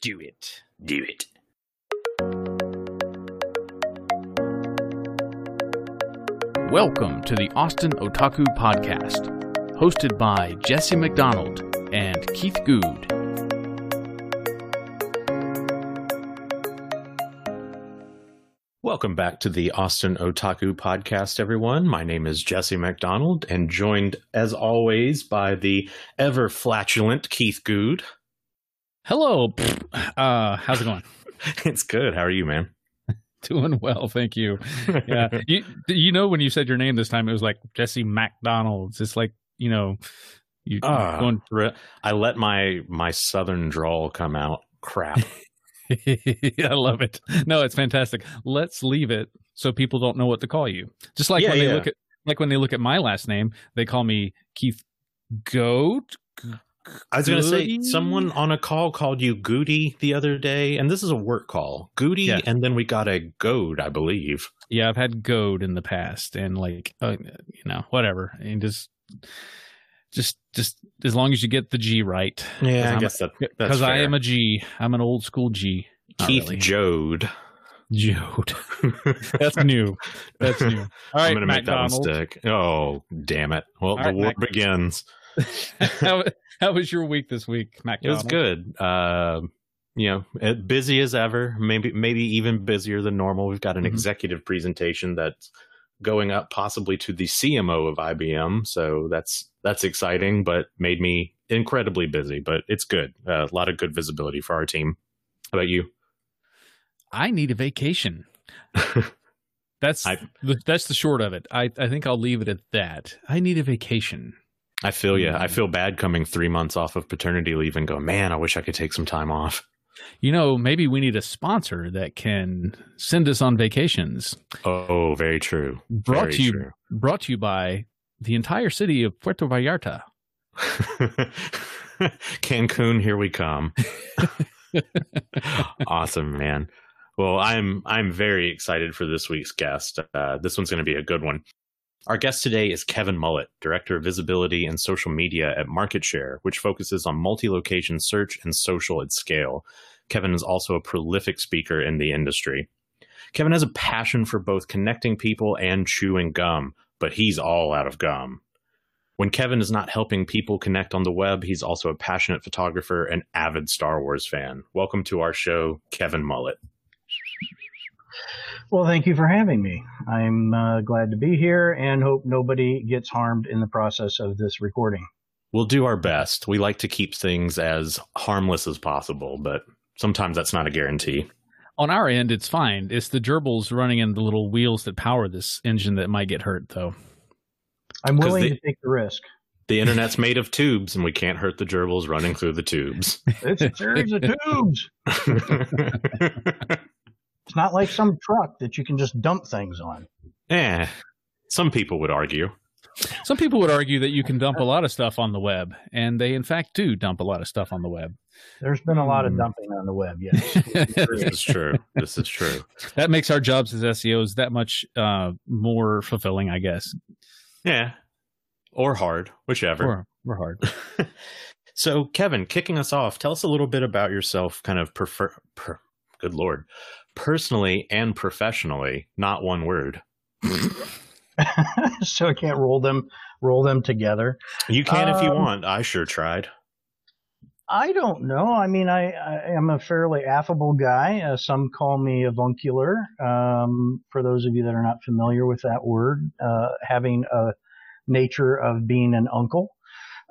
Do it. Do it. Welcome to the Austin Otaku Podcast, hosted by Jesse McDonald and Keith Goode. Welcome back to the Austin Otaku Podcast, everyone. My name is Jesse McDonald and joined, as always, by the ever flatulent Keith Goode. Hello. Uh, how's it going? it's good. How are you, man? Doing well, thank you. Yeah, you you know when you said your name this time, it was like Jesse McDonald's. It's like you know you Ah. going through it. I let my my southern drawl come out. Crap. I love it. No, it's fantastic. Let's leave it so people don't know what to call you. Just like Yeah, when they yeah. look at like when they look at my last name, they call me Keith Goat. I was going to say someone on a call called you Goody the other day, and this is a work call. Goody, Yeah. and then we got a goad, I believe. Yeah, I've had goad in the past, and like uh, you know, whatever, and just, just, just as long as you get the G right. Yeah, I a- guess that, Because I am a G. I'm an old school G. Not Keith really. Jode. Jode. That's new. That's new. All right, I'm to make that one stick. Oh, damn it. Well, All the right, war Mac- begins. how, how was your week this week, Mac? It was good. Uh, you know, uh, busy as ever. Maybe maybe even busier than normal. We've got an Mhm. executive presentation that's going up possibly to the CMO of IBM. So that's that's exciting, but made me incredibly busy. But it's good. Uh, a lot of good visibility for our team. How about you? I need a vacation. That's I- the, that's the short of it. I, I think I'll leave it at that. I need a vacation. I feel you. I Mm. feel bad coming three months off of paternity leave and go, man, I wish I could take some time off. You know, maybe we need a sponsor that can send us on vacations. Oh, very true. Brought Very to you true. brought to you by the entire city of Puerto Vallarta. Cancun, here we come. awesome, man. Well, I'm I'm very excited for this week's guest. Uh, this one's going to be a good one. Our guest today is Kevin Mullett, Director of Visibility and Social Media at MarketSnare, which focuses on multi-location search and social at scale. Kevin is also a prolific speaker in the industry. Kevin has a passion for both connecting people and chewing gum, but he's all out of gum. When Kevin is not helping people connect on the web, he's also a passionate photographer and avid Star Wars fan. Welcome to our show, Kevin Mullett. Well, thank you for having me. I'm uh, glad to be here and hope nobody gets harmed in the process of this recording. We'll do our best. We like to keep things as harmless as possible, but sometimes that's not a guarantee. On our end, it's fine. It's the gerbils running in the little wheels that power this engine that might get hurt, though. I'm willing they- to take the risk. The internet's made of tubes, and we can't hurt the gerbils running through the tubes. It's a series of tubes. It's not like some truck that you can just dump things on. eh, some people would argue. Some people would argue that you can dump a lot of stuff on the web, and they in fact do dump a lot of stuff on the web. There's been a lot of Hmm. dumping on the web, yes. This is true. This is true. that makes our jobs as SEOs that much uh, more fulfilling, I guess. Yeah. Or hard, whichever. We're, we're hard. So, Kevin, kicking us off, tell us a little bit about yourself, kind of prefer, per, good lord, personally and professionally, not one word. so I can't roll them roll them together. You can if you Um, want. I sure tried. I don't know. I mean, I, I am a fairly affable guy. Uh, some call me avuncular. Um, for those of you that are not familiar with that word, uh, having a nature of being an uncle.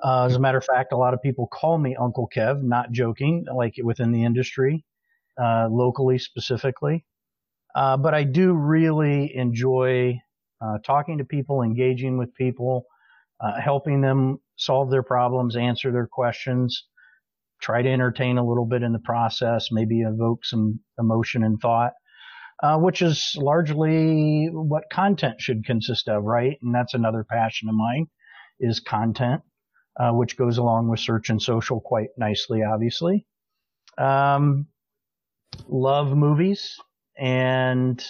Uh, as a matter of fact, a lot of people call me Uncle Kev, not joking, like within the industry, uh, locally specifically. Uh, but I do really enjoy uh, talking to people, engaging with people, uh, helping them solve their problems, answer their questions try to entertain a little bit in the process, maybe evoke some emotion and thought, uh, which is largely what content should consist of, right? And that's another passion of mine is content, uh, which goes along with search and social quite nicely, obviously. Um, love movies and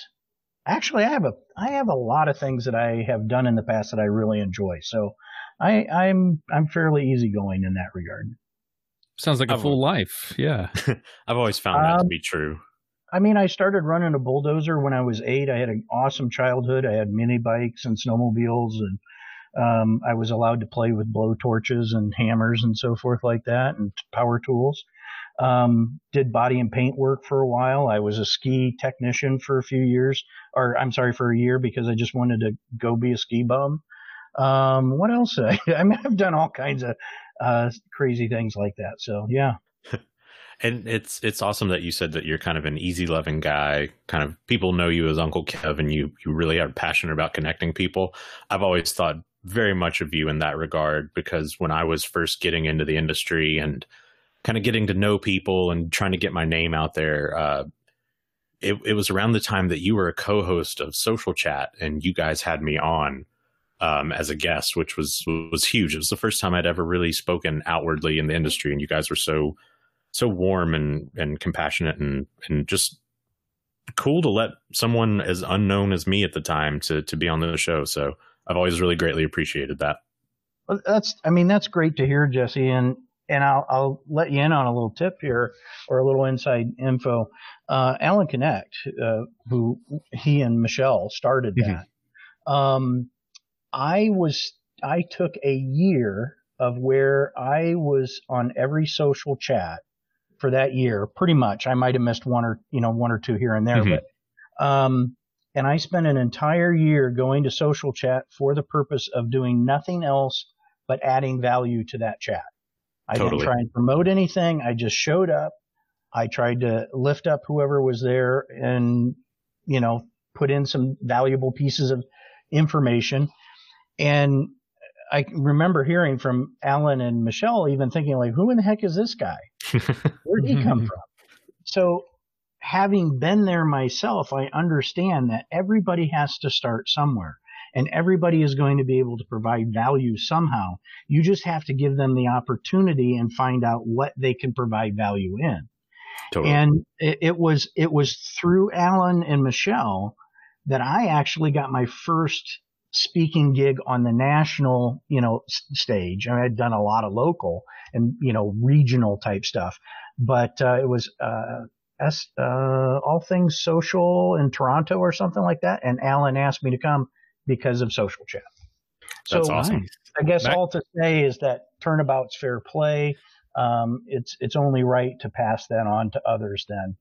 actually I have a, I have a lot of things that I have done in the past that I really enjoy. So I, I'm, I'm fairly easygoing in that regard. Sounds like a full life. Yeah. I've always found that um, to be true. I mean, I started running a bulldozer when I was eight. I had an awesome childhood. I had mini bikes and snowmobiles, and um, I was allowed to play with blow torches and hammers and so forth like that, and power tools. Um, did body and paint work for a while. I was a ski technician for a few years, or I'm sorry, for a year because I just wanted to go be a ski bum. Um, what else? I, I mean, I've done all kinds of uh, crazy things like that. So yeah. and it's it's awesome that you said that you're kind of an easy loving guy. Kind of people know you as Uncle Kev, and you you really are passionate about connecting people. I've always thought very much of you in that regard because when I was first getting into the industry and kind of getting to know people and trying to get my name out there, uh, it, it was around the time that you were a co-host of Social Chat, and you guys had me on um, as a guest, which was was huge. It was the first time I'd ever really spoken outwardly in the industry, and you guys were so so warm and and compassionate and and just cool to let someone as unknown as me at the time to to be on the show. So I've always really greatly appreciated that. Well, that's I mean that's great to hear, Jesse, and and I'll I'll let you in on a little tip here or a little inside info. Uh, Alan K'necht, uh, who he and Michelle started mm-hmm. that. Um, I was, I took a year of where I was on every social chat for that year, pretty much. I might have missed one or, you know, one or two here and there, mm-hmm. but, um, and I spent an entire year going to social chat for the purpose of doing nothing else but adding value to that chat. I totally. didn't try and promote anything. I just showed up. I tried to lift up whoever was there and, you know, put in some valuable pieces of information. And I remember hearing from Alan and Michelle even thinking like, who in the heck is this guy? Where did he come from? So having been there myself, I understand that everybody has to start somewhere and everybody is going to be able to provide value somehow. You just have to give them the opportunity and find out what they can provide value in. Totally. And it, it was, it was through Alan and Michelle that I actually got my first speaking gig on the national, you know, stage. I had done a lot of local and, you know, regional type stuff, but, uh, it was, uh, S, uh, all things social in Toronto or something like that. And Alan asked me to come because of social chat. That's so awesome. I guess Back- all to say is that turnabout's fair play. Um, it's, it's only right to pass that on to others then.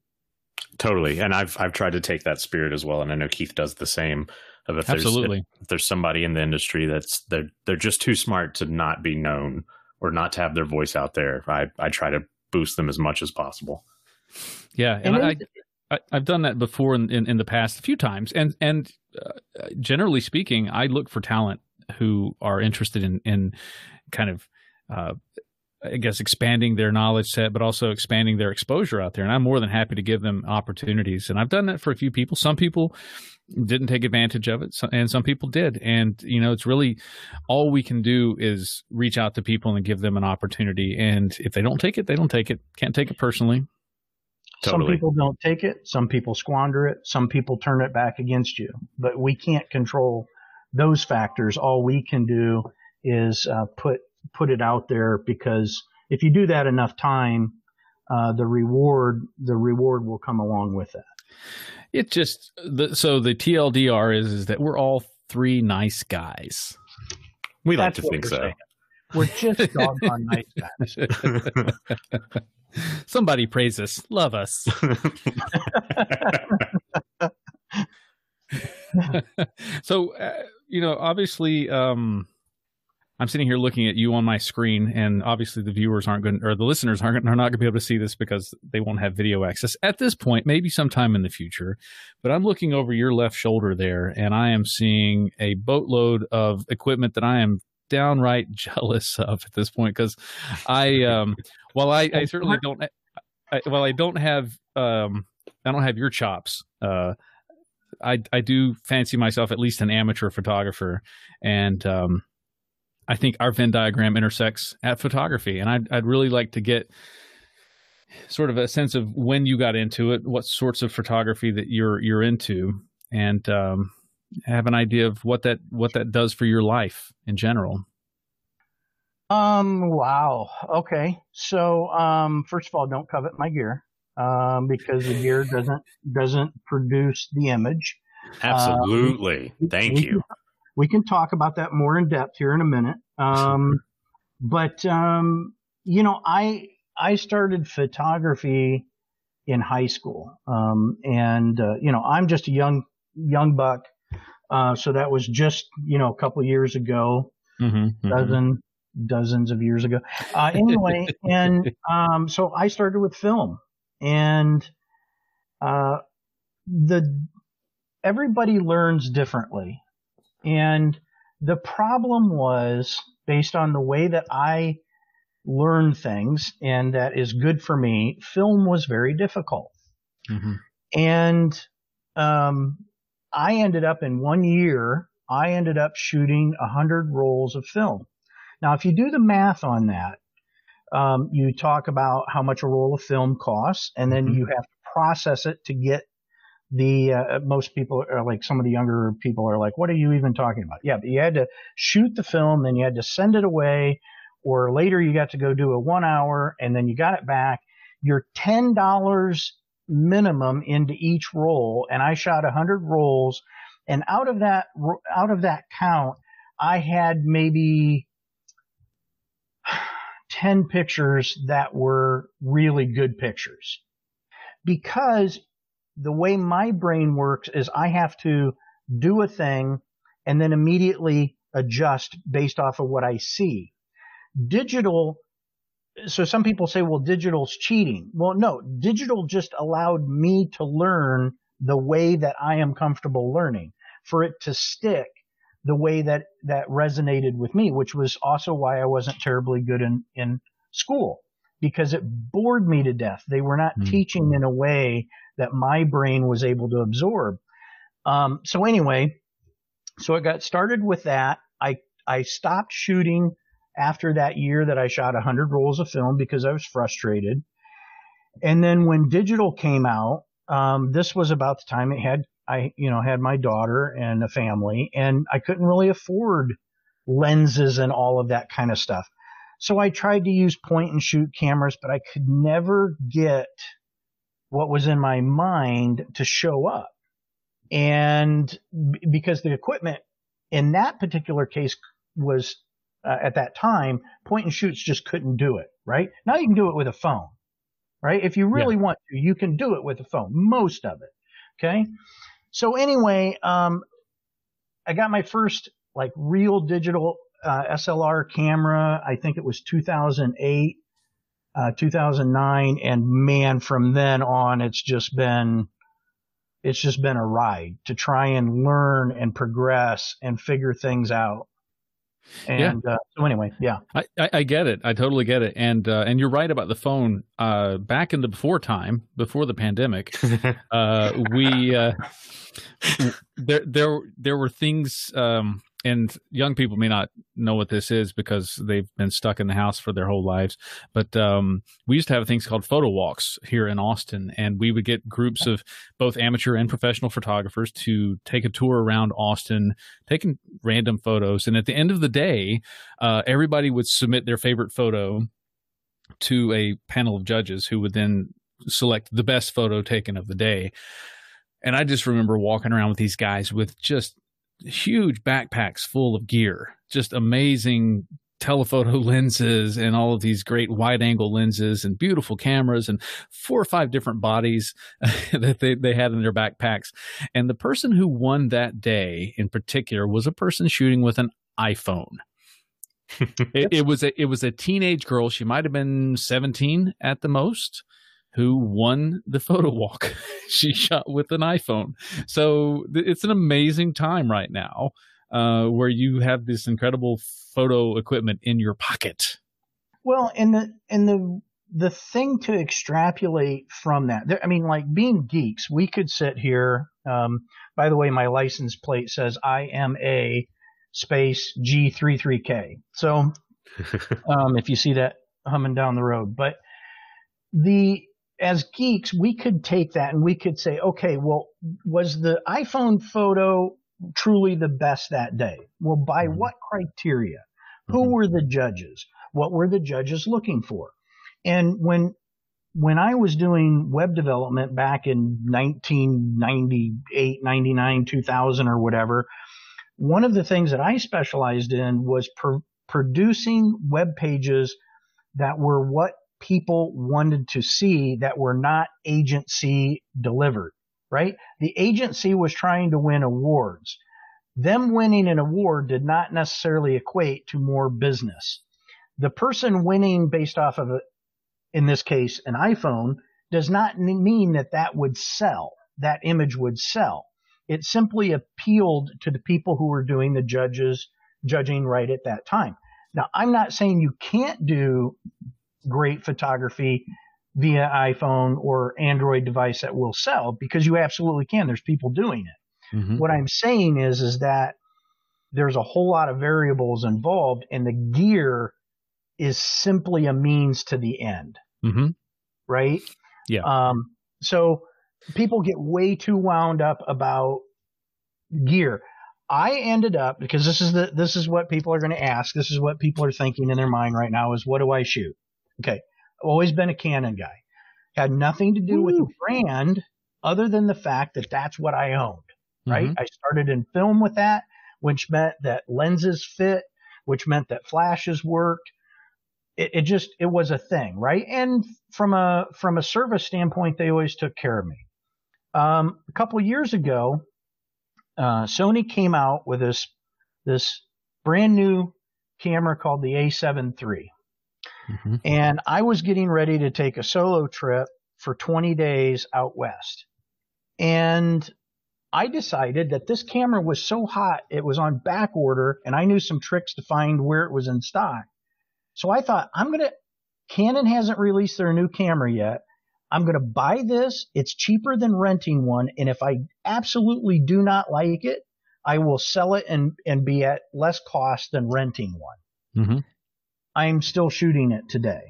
Totally. And I've, I've tried to take that spirit as well. And I know Keith does the same of if Absolutely. there's if, if there's somebody in the industry that's they're they're just too smart to not be known or not to have their voice out there. I I try to boost them as much as possible. Yeah, and, and I, I have done that before in, in, in the past a few times, and and uh, generally speaking, I look for talent who are interested in in kind of uh, I guess expanding their knowledge set, but also expanding their exposure out there. And I'm more than happy to give them opportunities. And I've done that for a few people. Some people didn't take advantage of it, and some people did. And you know, it's really all we can do is reach out to people and give them an opportunity. And if they don't take it, they don't take it. Can't take it personally. Totally. Some people don't take it. Some people squander it. Some people turn it back against you. But we can't control those factors. All we can do is uh, put put it out there because if you do that enough time, uh, the reward the reward will come along with that. It just the, so the TLDR is is that we're all three nice guys. We That's like to think so. Saying. We're just doggone nice guys. Somebody praise us, love us. so, uh, you know, obviously, um, I'm sitting here looking at you on my screen, and obviously the viewers aren't going, or the listeners aren't, are not going to be able to see this because they won't have video access at this point. Maybe sometime in the future, but I'm looking over your left shoulder there, and I am seeing a boatload of equipment that I am downright jealous of at this point because I, um, while I, I certainly don't, I, well, I don't have, um, I don't have your chops. Uh, I I do fancy myself at least an amateur photographer, and um, I think our Venn diagram intersects at photography, and I'd I'd really like to get sort of a sense of when you got into it, what sorts of photography that you're you're into, and um, have an idea of what that what that does for your life in general. Um. Wow. Okay. So, um, first of all, don't covet my gear, um, because the gear doesn't doesn't produce the image. Absolutely. Um, Thank we you. We can talk about that more in depth here in a minute. Um, but um, you know, I I started photography in high school, um, and uh, you know, I'm just a young young buck, uh, so that was just you know a couple years ago, mm-hmm, mm-hmm. dozen dozens of years ago. Uh, anyway, and um, so I started with film, and uh, the everybody learns differently, and the problem was based on the way that I learn things and that is good for me, film was very difficult. Mm-hmm. And um, I ended up in one year, I ended up shooting 100 rolls of film. Now, if you do the math on that, um, you talk about how much a roll of film costs, and then mm-hmm. you have to process it to get the uh, most people are like some of the younger people are like, what are you even talking about? Yeah, but you had to shoot the film, then you had to send it away, or later you got to go do a one hour and then you got it back. You're ten dollars minimum into each roll, and I shot a hundred rolls, and out of that out of that count, I had maybe 10 pictures that were really good pictures. Because the way my brain works is I have to do a thing and then immediately adjust based off of what I see. Digital, so some people say, well, digital's cheating. Well, no, digital just allowed me to learn the way that I am comfortable learning. For it to stick the way that, that resonated with me, which was also why I wasn't terribly good in, in school because it bored me to death. They were not mm. teaching in a way that my brain was able to absorb. Um, so anyway, so it got started with that. I, I stopped shooting after that year that I shot 100 rolls of film because I was frustrated. And then when digital came out, um, this was about the time it had, I, you know, had my daughter and a family and I couldn't really afford lenses and all of that kind of stuff. So I tried to use point and shoot cameras, but I could never get what was in my mind to show up. And because the equipment in that particular case was uh, at that time, point and shoots just couldn't do it, right? Now you can do it with a phone, right? If you really yeah. want to, you can do it with a phone, most of it. Okay. So anyway, um, I got my first like real digital uh, SLR camera. I think it was 2008, uh, 2009, and man, from then on, it's just been it's just been a ride to try and learn and progress and figure things out. And yeah. uh, so anyway, yeah, I, I, I, get it. I totally get it. And uh, and you're right about the phone. Uh, back in the before time, before the pandemic, uh, we uh, there there there were things um, and young people may not know what this is because they've been stuck in the house for their whole lives. But um, we used to have things called photo walks here in Austin, and we would get groups of both amateur and professional photographers to take a tour around Austin, taking random photos. And at the end of the day, uh, everybody would submit their favorite photo to a panel of judges who would then select the best photo taken of the day. And I just remember walking around with these guys with just huge backpacks full of gear, just amazing telephoto lenses and all of these great wide angle lenses and beautiful cameras and four or five different bodies that they, they had in their backpacks. And the person who won that day in particular was a person shooting with an iPhone. it, it was a it was a teenage girl. She might have been 17 at the most who won the photo walk. she shot with an iPhone. So it's an amazing time right now uh, where you have this incredible photo equipment in your pocket. Well, and the and the the thing to extrapolate from that, I mean, like being geeks, we could sit here. Um, by the way, my license plate says I am a space G33K. So, um, if you see that humming down the road, but the as geeks, we could take that and we could say, okay, well, was the iPhone photo truly the best that day? Well, by mm-hmm. what criteria? Who mm-hmm. were the judges? What were the judges looking for? And when when I was doing web development back in 1998, 99, 2000 or whatever, one of the things that I specialized in was pr- producing web pages that were what people wanted to see that were not agency delivered, right? The agency was trying to win awards. Them winning an award did not necessarily equate to more business. The person winning based off of, a, in this case, an iPhone does not mean that that would sell. That image would sell. It simply appealed to the people who were doing the judges judging right at that time. Now, I'm not saying you can't do great photography via iPhone or Android device that will sell because you absolutely can. There's people doing it. Mm-hmm. What I'm saying is, is that there's a whole lot of variables involved and the gear is simply a means to the end. Mm-hmm. Right. Yeah. Um, so people get way too wound up about gear. I ended up because this is the this is what people are going to ask. This is what people are thinking in their mind right now is what do I shoot? Okay, I've always been a Canon guy. Had nothing to do Ooh. with the brand other than the fact that that's what I owned. Right? Mm-hmm. I started in film with that, which meant that lenses fit, which meant that flashes worked. It, it just it was a thing, right? And from a from a service standpoint, they always took care of me. Um, a couple of years ago, uh, Sony came out with this this brand new camera called the A7 III. Mm-hmm. And I was getting ready to take a solo trip for 20 days out west. And I decided that this camera was so hot, it was on back order, and I knew some tricks to find where it was in stock. So I thought, I'm going to, Canon hasn't released their new camera yet. I'm going to buy this. It's cheaper than renting one. And if I absolutely do not like it, I will sell it and, and be at less cost than renting one. Mm-hmm. I'm still shooting it today.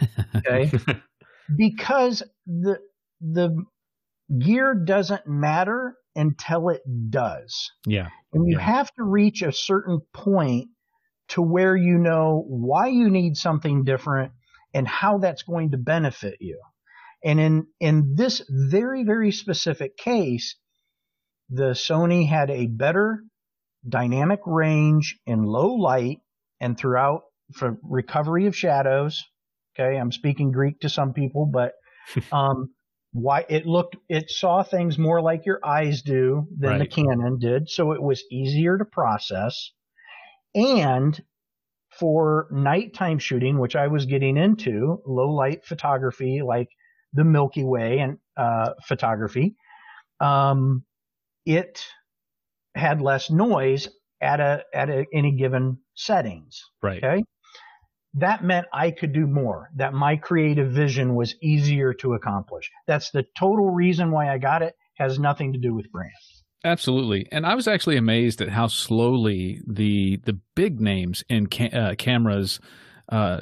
Okay. because the, the gear doesn't matter until it does. Yeah. And you yeah. have to reach a certain point to where you know why you need something different and how that's going to benefit you. And in, in this very, very specific case, the Sony had a better dynamic range in low light and throughout for recovery of shadows. Okay. I'm speaking Greek to some people, but, um, why it looked, it saw things more like your eyes do than right. the Canon did. So it was easier to process. And for nighttime shooting, which I was getting into, low light photography, like the Milky Way and uh, photography, um, it had less noise at a at a, any given settings. Right. Okay. That meant I could do more. That my creative vision was easier to accomplish. That's the total reason why I got it. Has nothing to do with brand. Absolutely, and I was actually amazed at how slowly the the big names in ca- uh, cameras uh,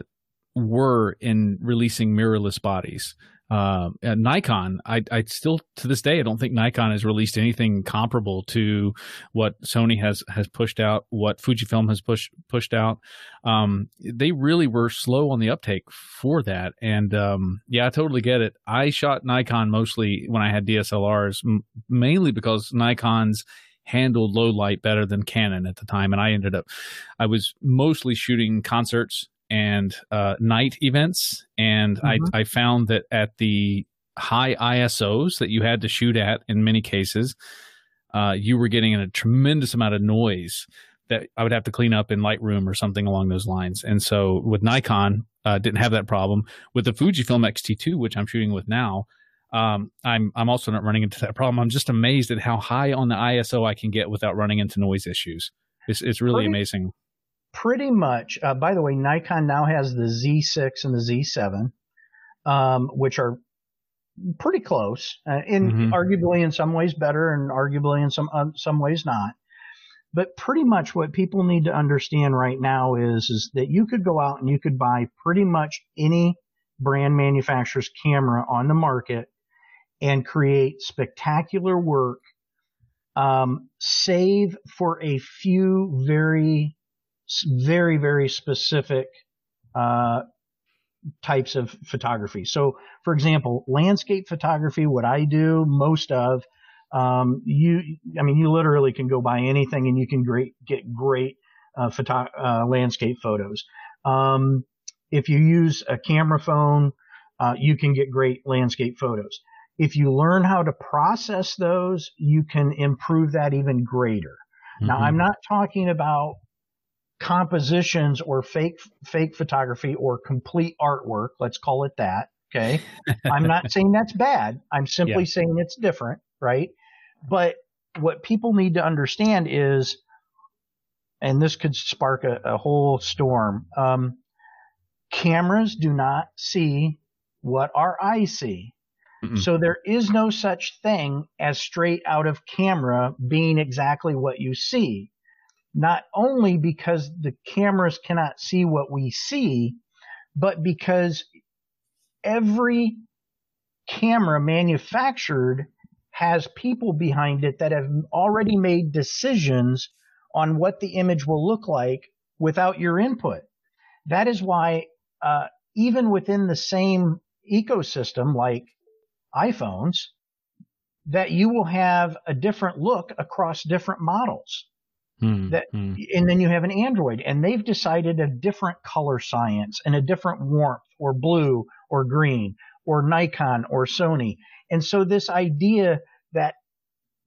were in releasing mirrorless bodies uh, Nikon, I, I still to this day I don't think Nikon has released anything comparable to what Sony has has pushed out, what Fujifilm has pushed pushed out. Um, they really were slow on the uptake for that, and um, yeah, I totally get it. I shot Nikon mostly when I had DSLRs, m- mainly because Nikon's handled low light better than Canon at the time, and I ended up I was mostly shooting concerts and uh, night events. And mm-hmm. I, I found that at the high ISOs that you had to shoot at in many cases, uh, you were getting a tremendous amount of noise that I would have to clean up in Lightroom or something along those lines. And so with Nikon, uh, didn't have that problem. With the Fujifilm X-T2, which I'm shooting with now, um, I'm I'm also not running into that problem. I'm just amazed at how high on the ISO I can get without running into noise issues. It's it's really amazing pretty much. Uh, by the way, Nikon now has the Z6 and the Z7, um, which are pretty close, uh, in mm-hmm. arguably in some ways better, and arguably in some uh, some ways not. But pretty much what people need to understand right now is is that you could go out and you could buy pretty much any brand manufacturer's camera on the market and create spectacular work, um, save for a few very very, very specific uh, types of photography. So, for example, landscape photography, what I do most of, um, you, I mean, you literally can go buy anything and you can great, get great uh, photo, uh, landscape photos. Um, if you use a camera phone, uh, you can get great landscape photos. If you learn how to process those, you can improve that even greater. Mm-hmm. Now, I'm not talking about compositions or fake fake photography or complete artwork. Let's call it that. Okay. I'm not saying that's bad. I'm simply yeah. saying it's different, right? But what people need to understand is, and this could spark a, a whole storm. Um, cameras do not see what our eyes see. Mm-mm. So there is no such thing as straight out of camera being exactly what you see not only because the cameras cannot see what we see, but because every camera manufactured has people behind it that have already made decisions on what the image will look like without your input. That is why, uh, even within the same ecosystem like iPhones, that you will have a different look across different models. Mm, that, mm. and then you have an Android, and they've decided a different color science and a different warmth, or blue, or green, or Nikon, or Sony. And so this idea that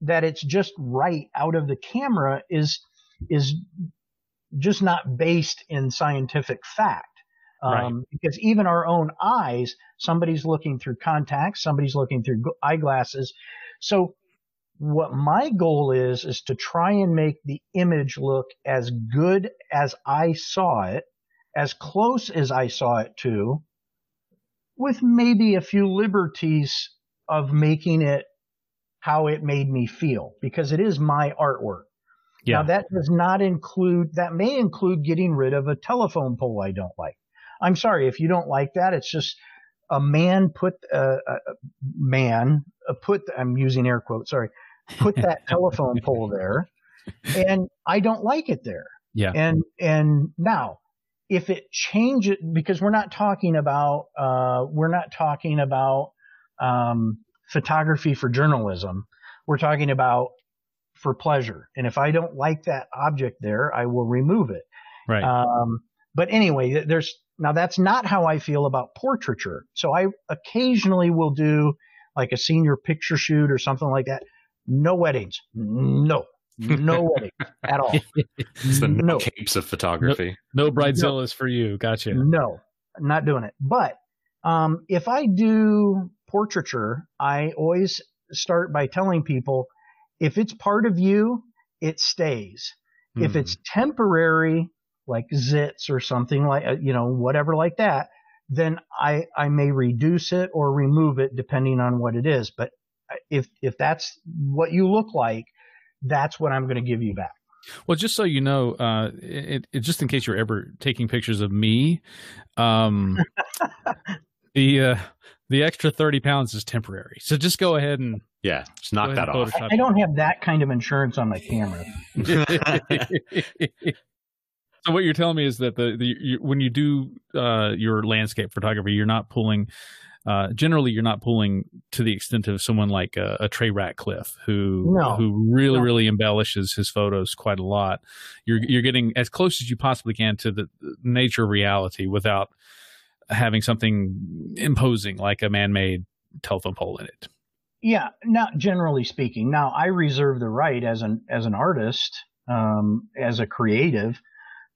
that it's just right out of the camera is is just not based in scientific fact. Um, right. Because even our own eyes, somebody's looking through contacts, somebody's looking through eyeglasses. So what my goal is is to try and make the image look as good as I saw it, as close as I saw it to, with maybe a few liberties of making it how it made me feel because it is my artwork. Yeah. Now that does not include that may include getting rid of a telephone pole I don't like. I'm sorry if you don't like that. It's just a man put uh, a man uh, put I'm using air quotes. Sorry, put that telephone pole there, and I don't like it there. Yeah. And and now, if it changes, because we're not talking about uh, we're not talking about um, photography for journalism. We're talking about for pleasure. And if I don't like that object there, I will remove it. Right. Um, but anyway, there's now that's not how I feel about portraiture. So I occasionally will do like a senior picture shoot or something like that no weddings. No. No weddings at all. it's the no capes of photography. No, no bridezillas no. for you. Gotcha. No, not doing it. But um, if I do portraiture, I always start by telling people if it's part of you, it stays. If hmm. it's temporary, like zits or something like, uh, you know, whatever like that, then I, I may reduce it or remove it depending on what it is. But if if that's what you look like, that's what I'm going to give you back. Well, just so you know, uh, it, it, just in case you're ever taking pictures of me, um, the uh, the extra thirty pounds is temporary. So just go ahead and yeah, just knock that off. I, I don't have that kind of insurance on my camera. so what you're telling me is that the, the you, when you do uh, your landscape photography, you're not pulling uh, generally you're not pulling to the extent of someone like a, a Trey Ratcliff who no. who really no. really embellishes his photos quite a lot. You're you're getting as close as you possibly can to the nature of reality without having something imposing like a man-made telephone pole in it. Yeah, not generally speaking. Now I reserve the right as an as an artist, um, as a creative,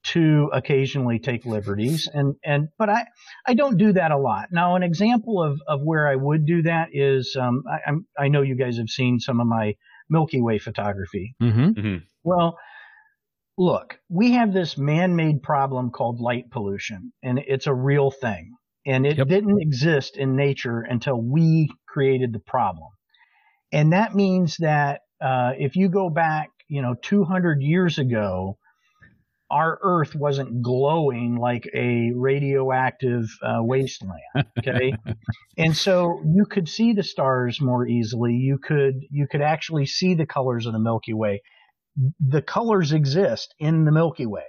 to occasionally take liberties and and but I I don't do that a lot. Now an example of of where I would do that is um, I I'm, I know you guys have seen some of my Milky Way photography. Mm-hmm. Mm-hmm. Well, look, we have this man-made problem called light pollution, and it's a real thing, and it yep. didn't exist in nature until we created the problem, and that means that uh, if you go back, you know, 200 years ago our Earth wasn't glowing like a radioactive uh, wasteland. Okay, and so you could see the stars more easily. You could you could actually see the colors of the Milky Way. The colors exist in the Milky Way.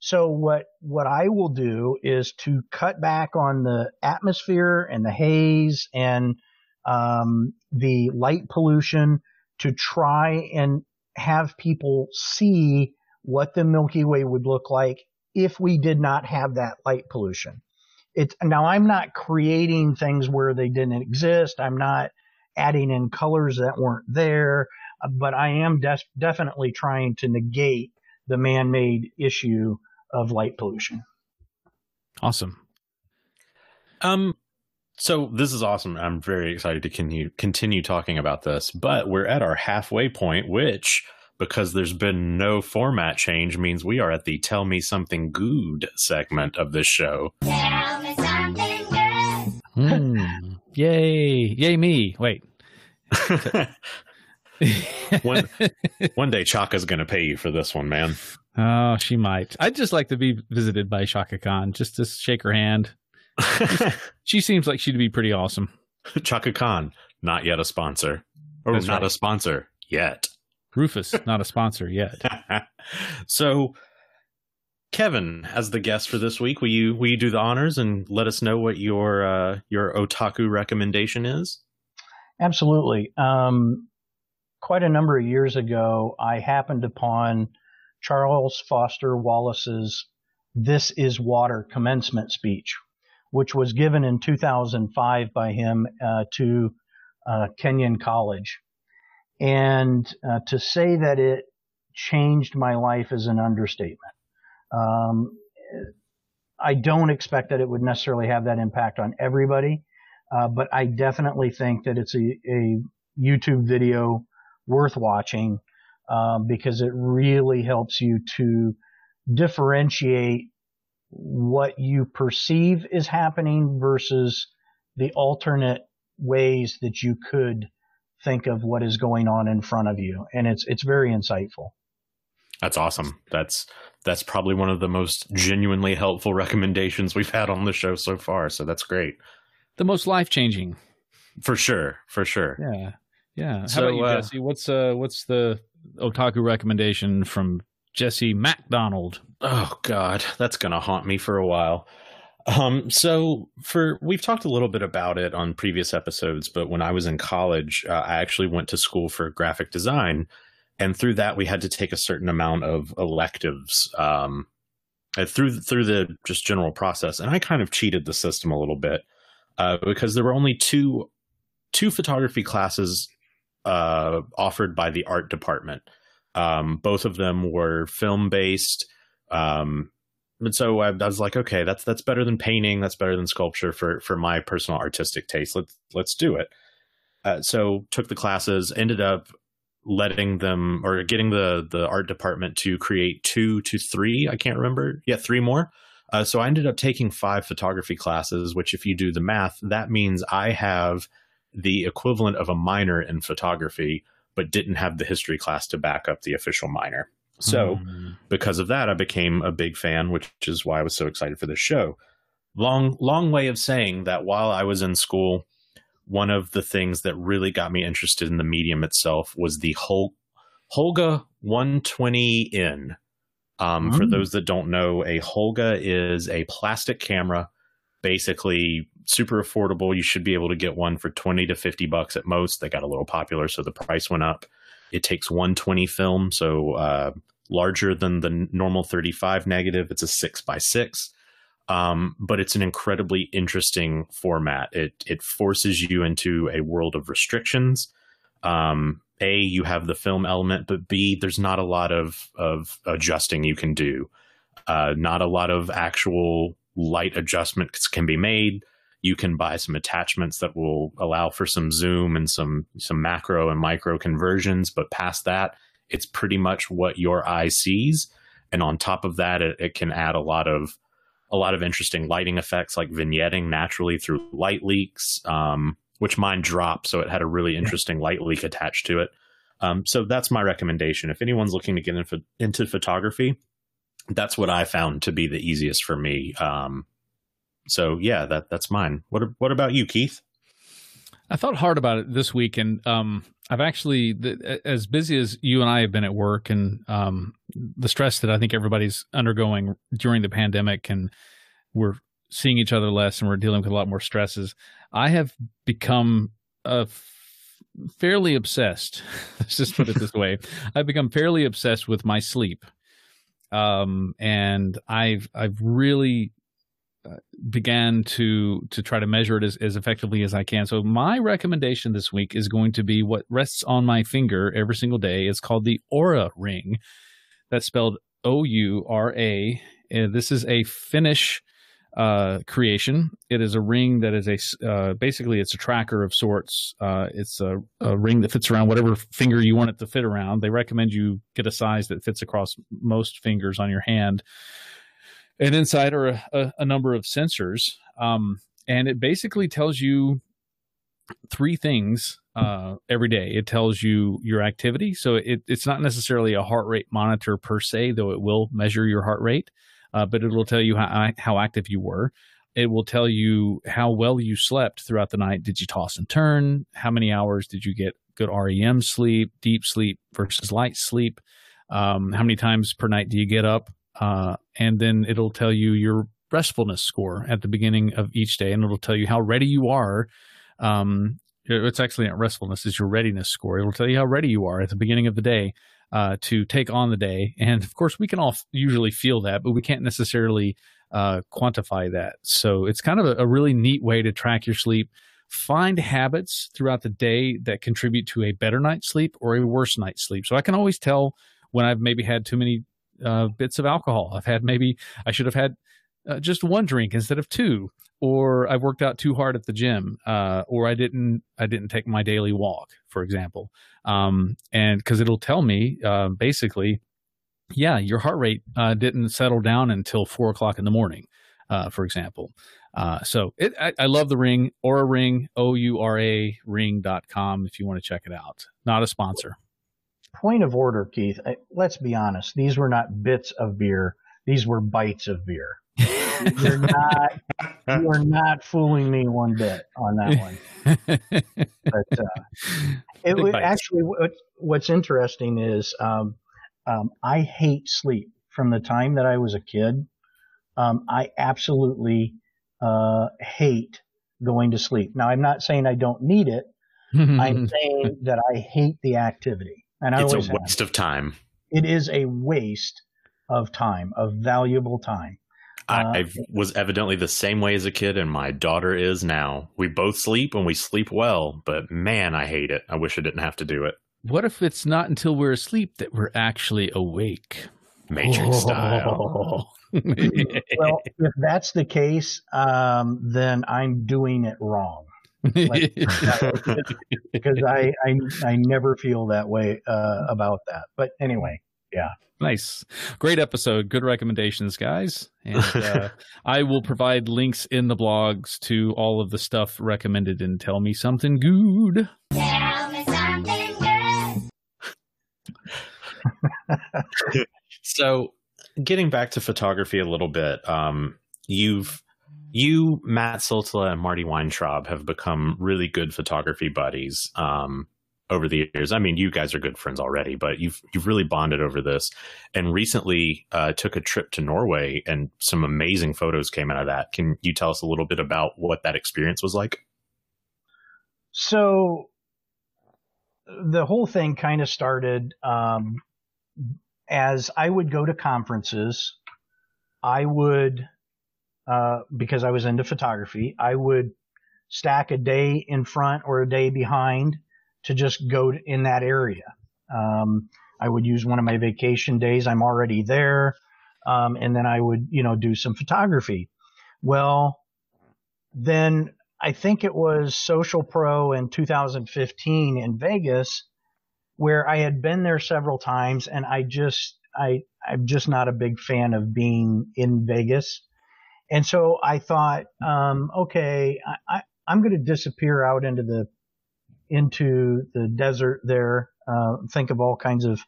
So what what I will do is to cut back on the atmosphere and the haze and um, the light pollution to try and have people see what the Milky Way would look like if we did not have that light pollution. It's now I'm not creating things where they didn't exist. I'm not adding in colors that weren't there, but I am des- definitely trying to negate the man-made issue of light pollution. Awesome. Um, so this is awesome. I'm very excited to continue continue talking about this, but we're at our halfway point, which because there's been no format change means we are at the tell me something good segment of this show. Tell me something good. Mm. Yay. Yay me. Wait. one, one day Chaka's going to pay you for this one, man. Oh, she might. I'd just like to be visited by Chaka Khan, just to shake her hand. she seems like she'd be pretty awesome. Chaka Khan, not yet a sponsor. Or That's not right. a sponsor yet. Rufus, not a sponsor yet. so, Kevin, as the guest for this week, will you will you do the honors and let us know what your uh, your otaku recommendation is? Absolutely. Um, quite a number of years ago, I happened upon Charles Foster Wallace's "This Is Water" commencement speech, which was given in 2005 by him uh, to uh, Kenyon College. And uh, to say that it changed my life is an understatement. Um, I don't expect that it would necessarily have that impact on everybody, uh, but I definitely think that it's a, a YouTube video worth watching uh, because it really helps you to differentiate what you perceive is happening versus the alternate ways that you could think of what is going on in front of you. And it's it's very insightful. That's awesome. That's that's probably one of the most genuinely helpful recommendations we've had on the show so far. So that's great. The most life-changing. For sure. For sure. Yeah. Yeah. How so, about you uh, jesse? What's uh what's the otaku recommendation from jesse McDonald? Oh god. That's gonna haunt me for a while um, so for we've talked a little bit about it on previous episodes, but when I was in college, uh, I actually went to school for graphic design, and through that we had to take a certain amount of electives um, uh, through through the just general process, and I kind of cheated the system a little bit uh, because there were only two two photography classes uh, offered by the art department. Um, both of them were film based. Um, and so I, I, was like, okay, that's that's better than painting. That's better than sculpture for for my personal artistic taste. Let's let's do it. Uh, so took the classes. Ended up letting them or getting the the art department to create two to three. I can't remember. Yeah, three more. Uh, so I ended up taking five photography classes, which, if you do the math, that means I have the equivalent of a minor in photography, but didn't have the history class to back up the official minor. So, mm. because of that, I became a big fan, which is why I was so excited for this show. Long, long way of saying that while I was in school, one of the things that really got me interested in the medium itself was the Hol- Holga 120N. Um, mm. For those that don't know, a Holga is a plastic camera, basically super affordable. You should be able to get one for 20 to 50 bucks at most. They got a little popular, so the price went up. It takes 120 film, so uh, larger than the normal 35 negative. It's a six by six. Um, but it's an incredibly interesting format. It it forces you into a world of restrictions. Um, a, you have the film element, but B, there's not a lot of of adjusting you can do. Uh, not a lot of actual light adjustments can be made. You can buy some attachments that will allow for some zoom and some some macro and micro conversions, but past that, it's pretty much what your eye sees. And on top of that, it, it can add a lot of a lot of interesting lighting effects like vignetting naturally through light leaks, um, which mine dropped, so it had a really interesting light leak attached to it. Um, so that's my recommendation. If anyone's looking to get in, into photography, that's what I found to be the easiest for me. Um, so yeah, that that's mine. What what about you, Keith? I thought hard about it this week, and um, I've actually, as busy as you and I have been at work, and um, the stress that I think everybody's undergoing during the pandemic, and we're seeing each other less, and we're dealing with a lot more stresses. I have become a fairly obsessed. Let's just put it this way: I've become fairly obsessed with my sleep, um, and I've I've really began to to try to measure it as, as effectively as I can. So my recommendation this week is going to be what rests on my finger every single day. It's called the Oura Ring. That's spelled O U R A. This is a Finnish uh, creation. It is a ring that is a uh, basically it's a tracker of sorts. Uh, it's a, a, ring that fits around whatever finger you want it to fit around. They recommend you get a size that fits across most fingers on your hand and inside are a, a, a number of sensors. Um, and it basically tells you three things uh, every day. It tells you your activity. So it, it's not necessarily a heart rate monitor per se, though it will measure your heart rate, uh, but it will tell you how, how active you were. It will tell you how well you slept throughout the night. Did you toss and turn? How many hours did you get good REM sleep, deep sleep versus light sleep? Um, how many times per night do you get up? Uh, and then it'll tell you your restfulness score at the beginning of each day, and it'll tell you how ready you are. Um, it's actually not restfulness; is your readiness score. It'll tell you how ready you are at the beginning of the day uh, to take on the day. And of course, we can all usually feel that, but we can't necessarily uh, quantify that. So it's kind of a, a really neat way to track your sleep. Find habits throughout the day that contribute to a better night's sleep or a worse night's sleep. So I can always tell when I've maybe had too many uh, bits of alcohol. I've had maybe I should have had uh, just one drink instead of two, or I've worked out too hard at the gym, uh, or I didn't I didn't take my daily walk, for example. Um, and because it'll tell me uh, basically, yeah, your heart rate uh, didn't settle down until four o'clock in the morning, uh, for example. So it, I, I, love the ring, Oura Ring, O U R A ring.com if you want to check it out. Not a sponsor point of order, Keith. Let's be honest. These were not bits of beer. These were bites of beer. You're not, you are not fooling me one bit on that one. but uh, it actually what, what's interesting is um, um, I hate sleep from the time that I was a kid. Um, I absolutely uh, hate going to sleep. Now, I'm not saying I don't need it. I'm saying that I hate the activity. And I it's a waste have. of time. It is a waste of time, of valuable time. I uh, was evidently the same way as a kid, and my daughter is now. We both sleep and we sleep well, but man, I hate it. I wish I didn't have to do it. What if it's not until we're asleep that we're actually awake? Matrix oh. style. well, if that's the case, um, then I'm doing it wrong like, because I, I I never feel that way uh, about that. But anyway, yeah. Nice. Great episode. Good recommendations, guys. And uh, I will provide links in the blogs to all of the stuff recommended and tell me something good. Tell me something good. so, getting back to photography a little bit, um, you've you, Mat Siltala, and Marty Weintraub have become really good photography buddies um, over the years. I mean, you guys are good friends already, but you've you've really bonded over this. And recently, uh, took a trip to Norway, and some amazing photos came out of that. Can you tell us a little bit about what that experience was like? So, the whole thing kind of started um, as I would go to conferences. I would uh, because I was into photography, I would stack a day in front or a day behind to just go in that area. Um, I would use one of my vacation days. I'm already there. Um, and then I would, you know, do some photography. Well, then I think it was Social Pro in 2015 in Vegas where I had been there several times and I just, I, I'm just not a big fan of being in Vegas. And so I thought, um, okay, I, am going to disappear out into the into the desert there. Uh, think of all kinds of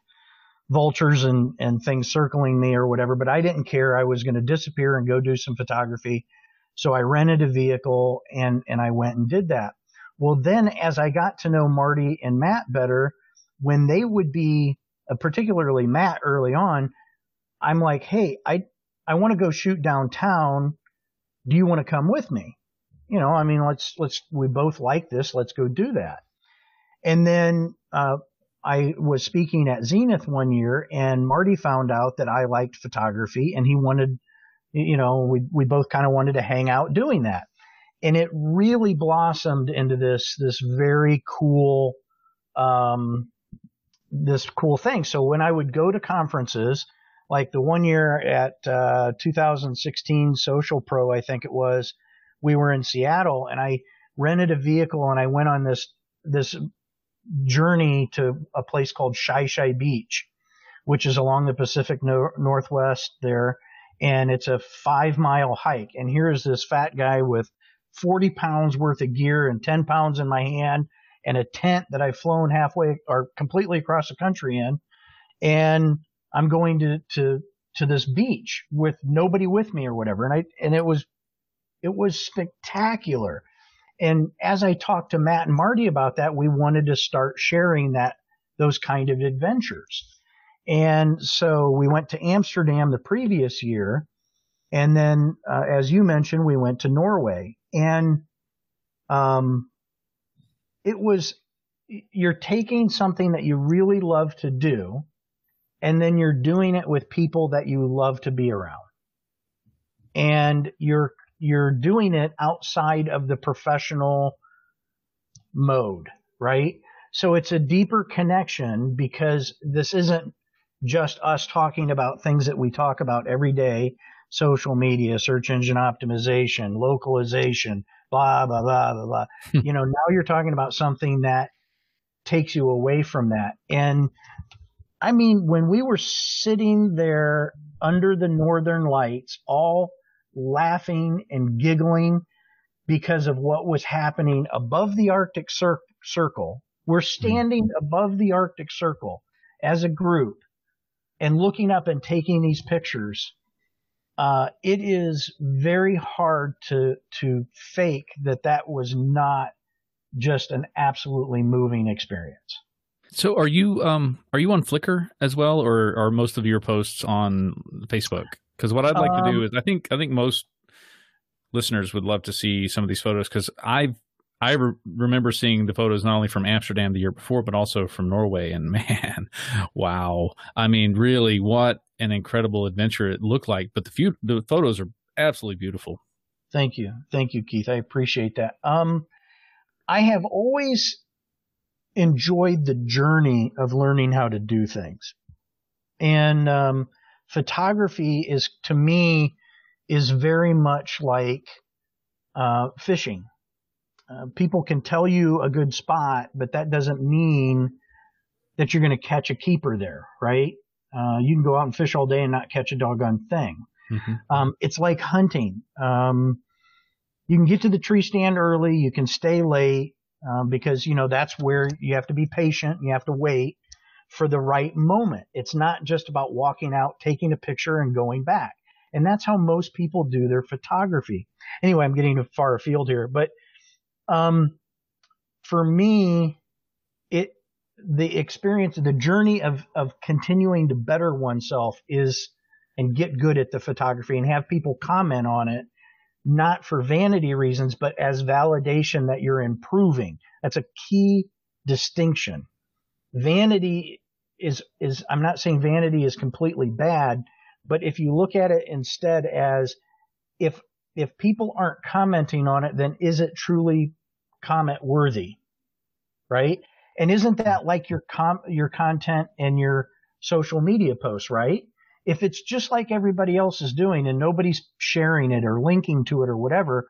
vultures and and things circling me or whatever. But I didn't care. I was going to disappear and go do some photography. So I rented a vehicle and and I went and did that. Well, then as I got to know Marty and Matt better, when they would be, uh, particularly Matt early on, I'm like, hey, I I want to go shoot downtown. Do you want to come with me? You know, I mean, let's let's we both like this. Let's go do that. And then uh, I was speaking at Zenith one year, and Marty found out that I liked photography, and he wanted, you know, we we both kind of wanted to hang out doing that, and it really blossomed into this this very cool, um, this cool thing. So when I would go to conferences, like the one year at uh, 2016 Social Pro, I think it was, we were in Seattle, and I rented a vehicle and I went on this this journey to a place called Shai Beach, which is along the Pacific no- Northwest there. And it's a five mile hike. And here is this fat guy with 40 pounds worth of gear and 10 pounds in my hand and a tent that I've flown halfway or completely across the country in. And I'm going to, to, to this beach with nobody with me or whatever. And I, and it was, it was spectacular. And as I talked to Matt and Marty about that, we wanted to start sharing that, those kind of adventures. And so we went to Amsterdam the previous year. And then, uh, as you mentioned, we went to Norway and, um, it was, you're taking something that you really love to do and then you're doing it with people that you love to be around. And you're you're doing it outside of the professional mode, right? So it's a deeper connection because this isn't just us talking about things that we talk about every day social media, search engine optimization, localization, blah, blah, blah, blah, blah. you know, now you're talking about something that takes you away from that. And I mean, when we were sitting there under the northern lights, all laughing and giggling because of what was happening above the Arctic cir- Circle. We're hmm. standing above the Arctic Circle as a group and looking up and taking these pictures. Uh, it is very hard to to fake that that was not just an absolutely moving experience. So are you um are you on Flickr as well, or are most of your posts on Facebook? Because what I'd like um, to do um, is, I think I think most listeners would love to see some of these photos because I I re- remember seeing the photos not only from Amsterdam the year before, but also from Norway. And man, wow! I mean, really, what an incredible adventure it looked like. But the few the photos are absolutely beautiful. Thank you, thank you, Keith. I appreciate that. Um, I have always enjoyed the journey of learning how to do things, and um, photography is to me is very much like uh, fishing. Uh, people can tell you a good spot, but that doesn't mean that you're going to catch a keeper there, right? Uh, you can go out and fish all day and not catch a doggone thing. Mm-hmm. Um, it's like hunting. Um, you can get to the tree stand early. You can stay late um, because you know that's where you have to be patient. You have to wait for the right moment. It's not just about walking out, taking a picture, and going back. And that's how most people do their photography. Anyway, I'm getting far afield here, but um, for me, it the experience, the journey of of continuing to better oneself is and get good at the photography and have people comment on it, not for vanity reasons, but as validation that you're improving. That's a key distinction. Vanity is is I'm not saying vanity is completely bad, but if you look at it instead as if if people aren't commenting on it, then is it truly comment worthy? Right? And isn't that like your com your content and your social media posts, right? If it's just like everybody else is doing and nobody's sharing it or linking to it or whatever,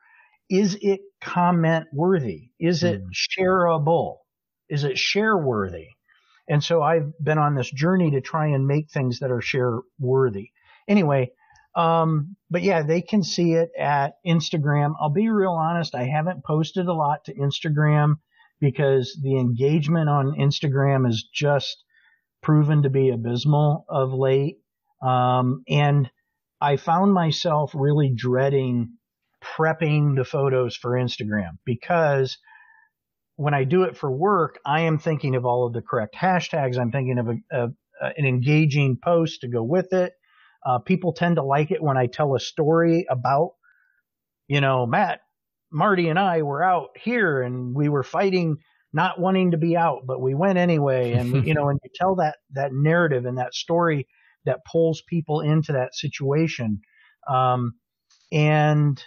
is it comment worthy? Is it mm. shareable? Is it share worthy? And so I've been on this journey to try and make things that are share worthy. Anyway, um, but yeah, they can see it at Instagram. I'll be real honest. I haven't posted a lot to Instagram because the engagement on Instagram is just proven to be abysmal of late. Um, and I found myself really dreading prepping the photos for Instagram because when I do it for work, I am thinking of all of the correct hashtags. I'm thinking of a, an engaging post to go with it. Uh, people tend to like it when I tell a story about, you know, Matt, Marty, and I were out here and we were fighting, not wanting to be out, but we went anyway. And you know, and you tell that that narrative and that story that pulls people into that situation, um, and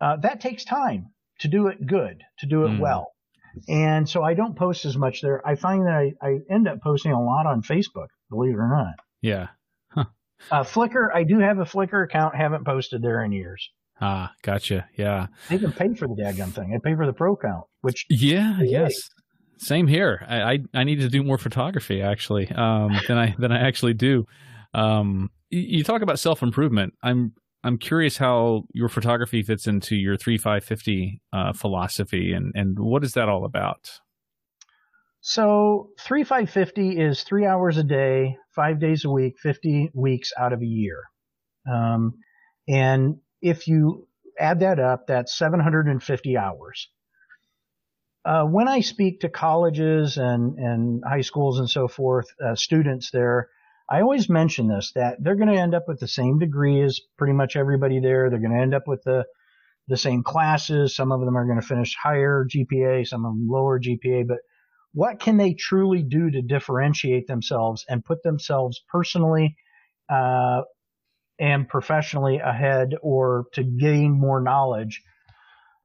uh, that takes time to do it good, to do it mm. well. And so I don't post as much there. I find that I, I end up posting a lot on Facebook, believe it or not. Yeah. Huh. Uh, Flickr, I do have a Flickr account, haven't posted there in years. Ah, gotcha. Yeah. I even pay for the daggum thing. I pay for the pro count, which yeah, yes. Same here. I, I, I need to do more photography actually um, than I than I actually do. Um, you talk about self improvement. I'm I'm curious how your photography fits into your three five fifty uh, philosophy, and and what is that all about? So three five fifty is three hours a day, five days a week, fifty weeks out of a year, um, and if you add that up, that's seven hundred and fifty hours. Uh, when I speak to colleges and and high schools and so forth, uh, students there, I always mention this that they're going to end up with the same degree as pretty much everybody there. They're going to end up with the the same classes. Some of them are going to finish higher GPA, some of them lower GPA. But what can they truly do to differentiate themselves and put themselves personally uh, and professionally ahead, or to gain more knowledge?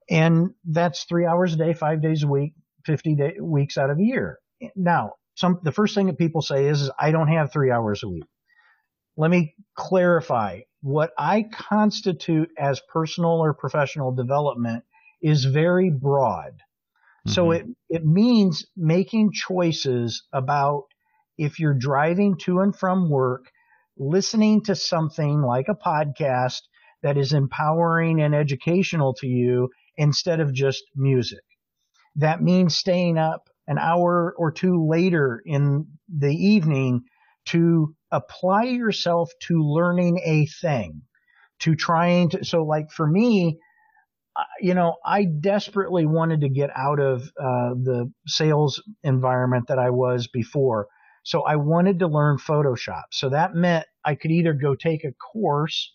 And that's three hours a day, five days a week, 50 day, weeks out of a year. Now, some the first thing that people say is, is I don't have three hours a week. Let me clarify what I constitute as personal or professional development is very broad. Mm-hmm. So it, it means making choices about if you're driving to and from work, listening to something like a podcast that is empowering and educational to you instead of just music. That means staying up an hour or two later in the evening to apply yourself to learning a thing, to trying to, so like for me, you know, I desperately wanted to get out of uh, the sales environment that I was before. So I wanted to learn Photoshop. So that meant I could either go take a course,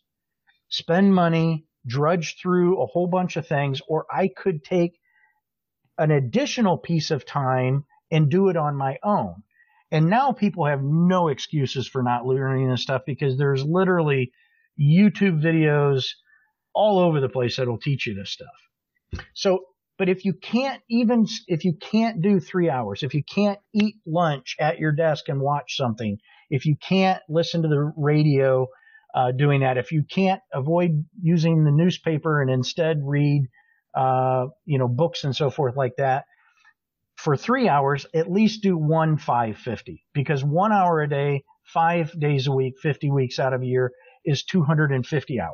spend money, drudge through a whole bunch of things, or I could take an additional piece of time and do it on my own. And now people have no excuses for not learning this stuff because there's literally YouTube videos all over the place that'll teach you this stuff. So, but if you can't even, if you can't do three hours, if you can't eat lunch at your desk and watch something, if you can't listen to the radio uh, doing that, if you can't avoid using the newspaper and instead read uh, you know, books and so forth like that. For three hours, at least do one 550 because one hour a day, five days a week, 50 weeks out of a year is 250 hours.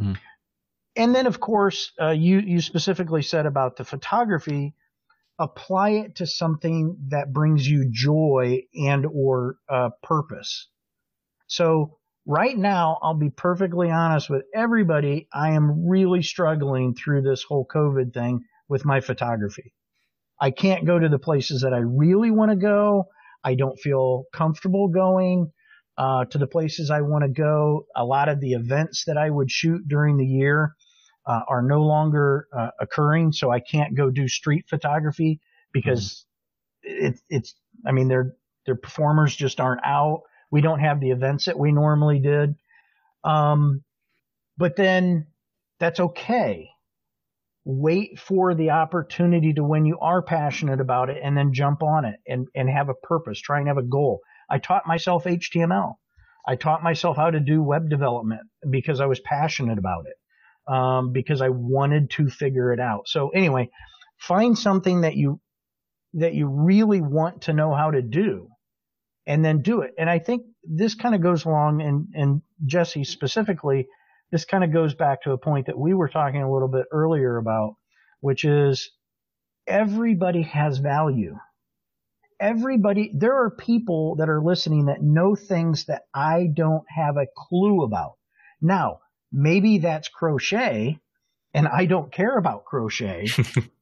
Mm-hmm. And then, of course, uh, you, you specifically said about the photography, apply it to something that brings you joy and or uh, purpose. So right now, I'll be perfectly honest with everybody. I am really struggling through this whole COVID thing with my photography. I can't go to the places that I really want to go. I don't feel comfortable going uh, to the places I want to go. A lot of the events that I would shoot during the year uh, are no longer uh, occurring, so I can't go do street photography because mm-hmm. it, it's. I mean, their their performers just aren't out. We don't have the events that we normally did. Um, but then that's okay. Wait for the opportunity to when you are passionate about it and then jump on it and, and have a purpose, try and have a goal. I taught myself HTML. I taught myself how to do web development because I was passionate about it, um, because I wanted to figure it out. So anyway, find something that you that you really want to know how to do and then do it. And I think this kind of goes along, and, and Jesse specifically, this kind of goes back to a point that we were talking a little bit earlier about, which is everybody has value. Everybody, there are people that are listening that know things that I don't have a clue about. Now, maybe that's crochet and I don't care about crochet.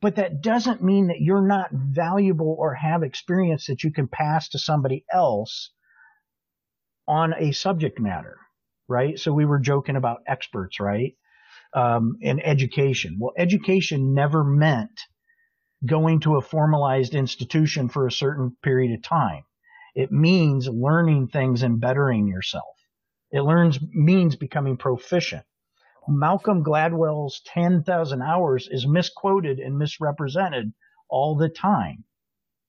But that doesn't mean that you're not valuable or have experience that you can pass to somebody else on a subject matter, right? So we were joking about experts, right? Um, in education. Well, education never meant going to a formalized institution for a certain period of time. It means learning things and bettering yourself. It learns means becoming proficient. Malcolm Gladwell's 10,000 hours is misquoted and misrepresented all the time.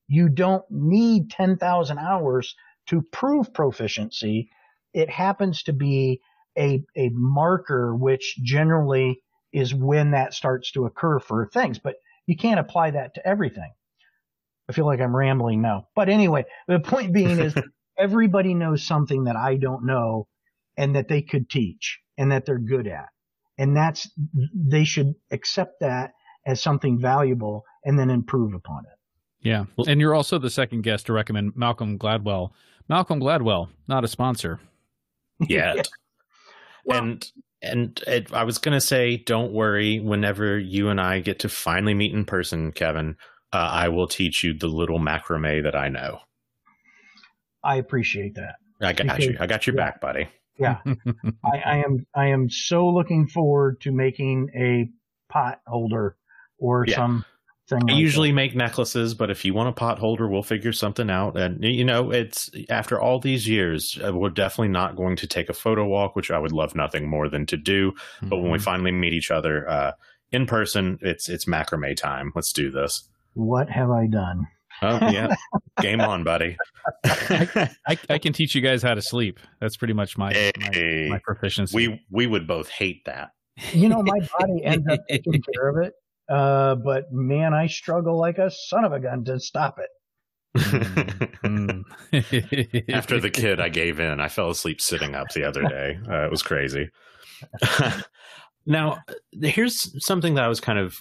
You don't need 10,000 hours to prove proficiency. It happens to be a, a marker which generally is when that starts to occur for things, but you can't apply that to everything. I feel like I'm rambling now. But anyway, the point being is everybody knows something that I don't know and that they could teach and that they're good at. And that's, they should accept that as something valuable and then improve upon it. Yeah. And you're also the second guest to recommend Malcolm Gladwell. Malcolm Gladwell, not a sponsor. Yet. well, and and it, I was going to say, don't worry. Whenever you and I get to finally meet in person, Kevin, uh, I will teach you the little macrame that I know. I appreciate that. I got because, you. I got your yeah, back, buddy. Yeah, I, I, am. I am so looking forward to making a pot holder or yeah. some thing. I like usually that. make necklaces, but if you want a pot holder, we'll figure something out. And you know, it's after all these years, uh, we're definitely not going to take a photo walk, which I would love nothing more than to do. Mm-hmm. But when we mm-hmm. finally meet each other uh, in person, it's it's macrame time. Let's do this. What have I done? Oh yeah, game on, buddy. I, I, I, can teach you guys how to sleep. That's pretty much my hey, my, my proficiency. We we would both hate that. You know, my body ends up taking care of it. Uh, but man, I struggle like a son of a gun to stop it. After the kid, I gave in. I fell asleep sitting up the other day. Uh, it was crazy. now, here's something that I was kind of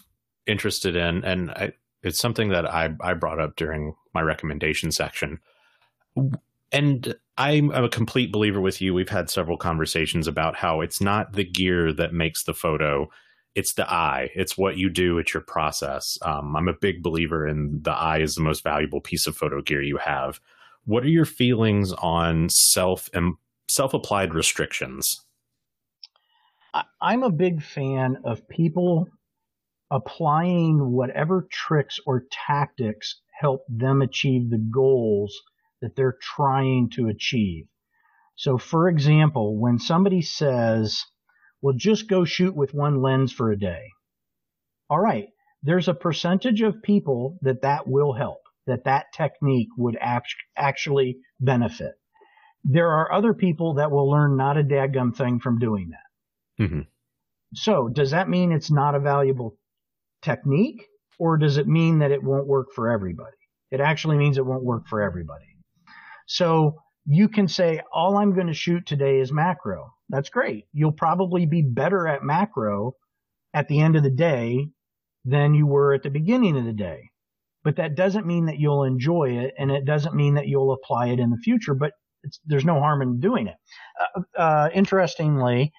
interested in, and I, it's something that I, I brought up during my recommendation section. And I'm a complete believer with you. We've had several conversations about how it's not the gear that makes the photo, it's the eye. It's what you do. It's your process. Um, I'm a big believer in the eye is the most valuable piece of photo gear you have. What are your feelings on self and self applied restrictions? I'm a big fan of people applying whatever tricks or tactics help them achieve the goals that they're trying to achieve. So, for example, when somebody says, well, just go shoot with one lens for a day. All right. There's a percentage of people that that will help, that that technique would act- actually benefit. There are other people that will learn not a dadgum thing from doing that. Mm-hmm. So does that mean it's not a valuable technique or does it mean that it won't work for everybody? It actually means it won't work for everybody. So you can say, all I'm going to shoot today is macro. That's great. You'll probably be better at macro at the end of the day than you were at the beginning of the day. But that doesn't mean that you'll enjoy it and it doesn't mean that you'll apply it in the future, but there's no harm in doing it. Uh, uh, interestingly,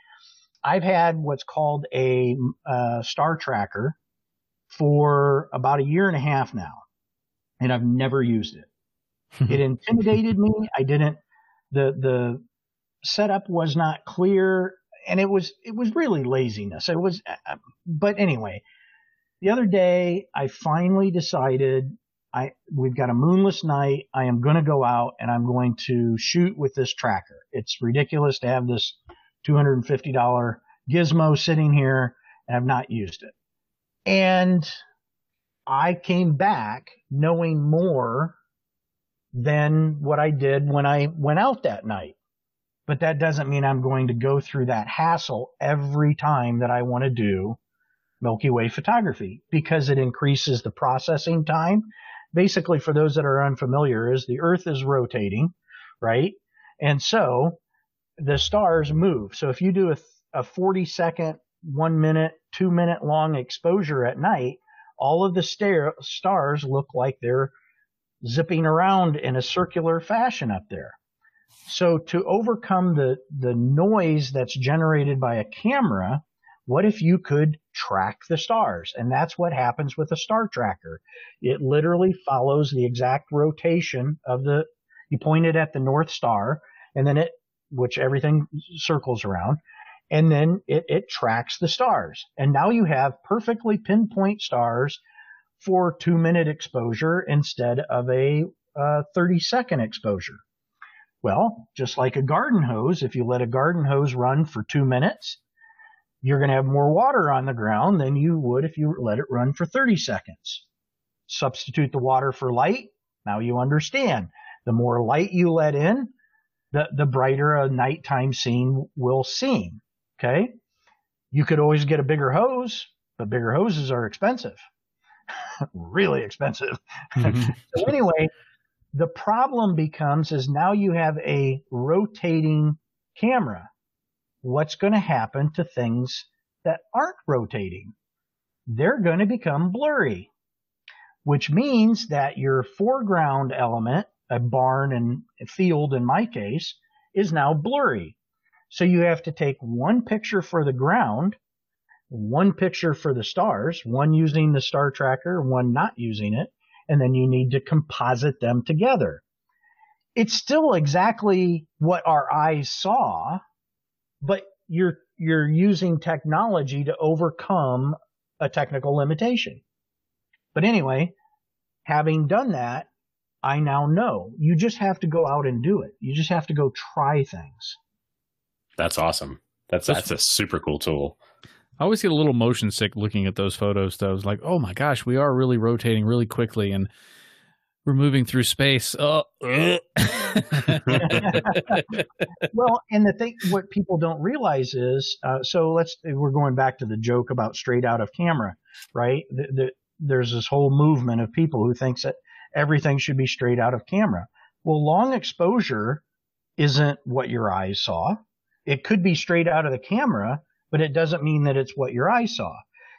I've had what's called a uh, star tracker for about a year and a half now, and I've never used it. it intimidated me. I didn't. The the setup was not clear, and it was it was really laziness. It was, uh, but anyway, the other day I finally decided I we've got a moonless night. I am going to go out and I'm going to shoot with this tracker. It's ridiculous to have this $250 gizmo sitting here and I've not used it. And I came back knowing more than what I did when I went out that night. But that doesn't mean I'm going to go through that hassle every time that I want to do Milky Way photography because it increases the processing time. Basically, for those that are unfamiliar, is the Earth is rotating, right? And so the stars move. So if you do a, a 40 second, one minute, two minute long exposure at night, all of the star- stars look like they're zipping around in a circular fashion up there. So to overcome the, the noise that's generated by a camera, what if you could track the stars. And that's what happens with a star tracker. It literally follows the exact rotation of the, you point it at the North Star and then it, which everything circles around, and then it, it tracks the stars. And now you have perfectly pinpoint stars for two minute exposure instead of a uh, 30 second exposure. Well, just like a garden hose, if you let a garden hose run for two minutes, you're going to have more water on the ground than you would if you let it run for 30 seconds. Substitute the water for light. Now you understand. The more light you let in, the, the brighter a nighttime scene will seem. Okay. You could always get a bigger hose, but bigger hoses are expensive. really expensive. Mm-hmm. so anyway, the problem becomes is now you have a rotating camera. What's going to happen to things that aren't rotating? They're going to become blurry, which means that your foreground element, a barn and a field in my case, is now blurry. So you have to take one picture for the ground, one picture for the stars, one using the star tracker, one not using it, and then you need to composite them together. It's still exactly what our eyes saw, but you're you're using technology to overcome a technical limitation. But anyway, having done that, I now know you just have to go out and do it. You just have to go try things. That's awesome. That's that's a super cool tool. I always get a little motion sick looking at those photos, though. It's like, oh my gosh, we are really rotating really quickly and we're moving through space. Oh. well, and the thing, what people don't realize is, uh, so let's, we're going back to the joke about straight out of camera, right? The, the, there's this whole movement of people who thinks that everything should be straight out of camera. Well, long exposure isn't what your eyes saw. It could be straight out of the camera, but it doesn't mean that it's what your eye saw.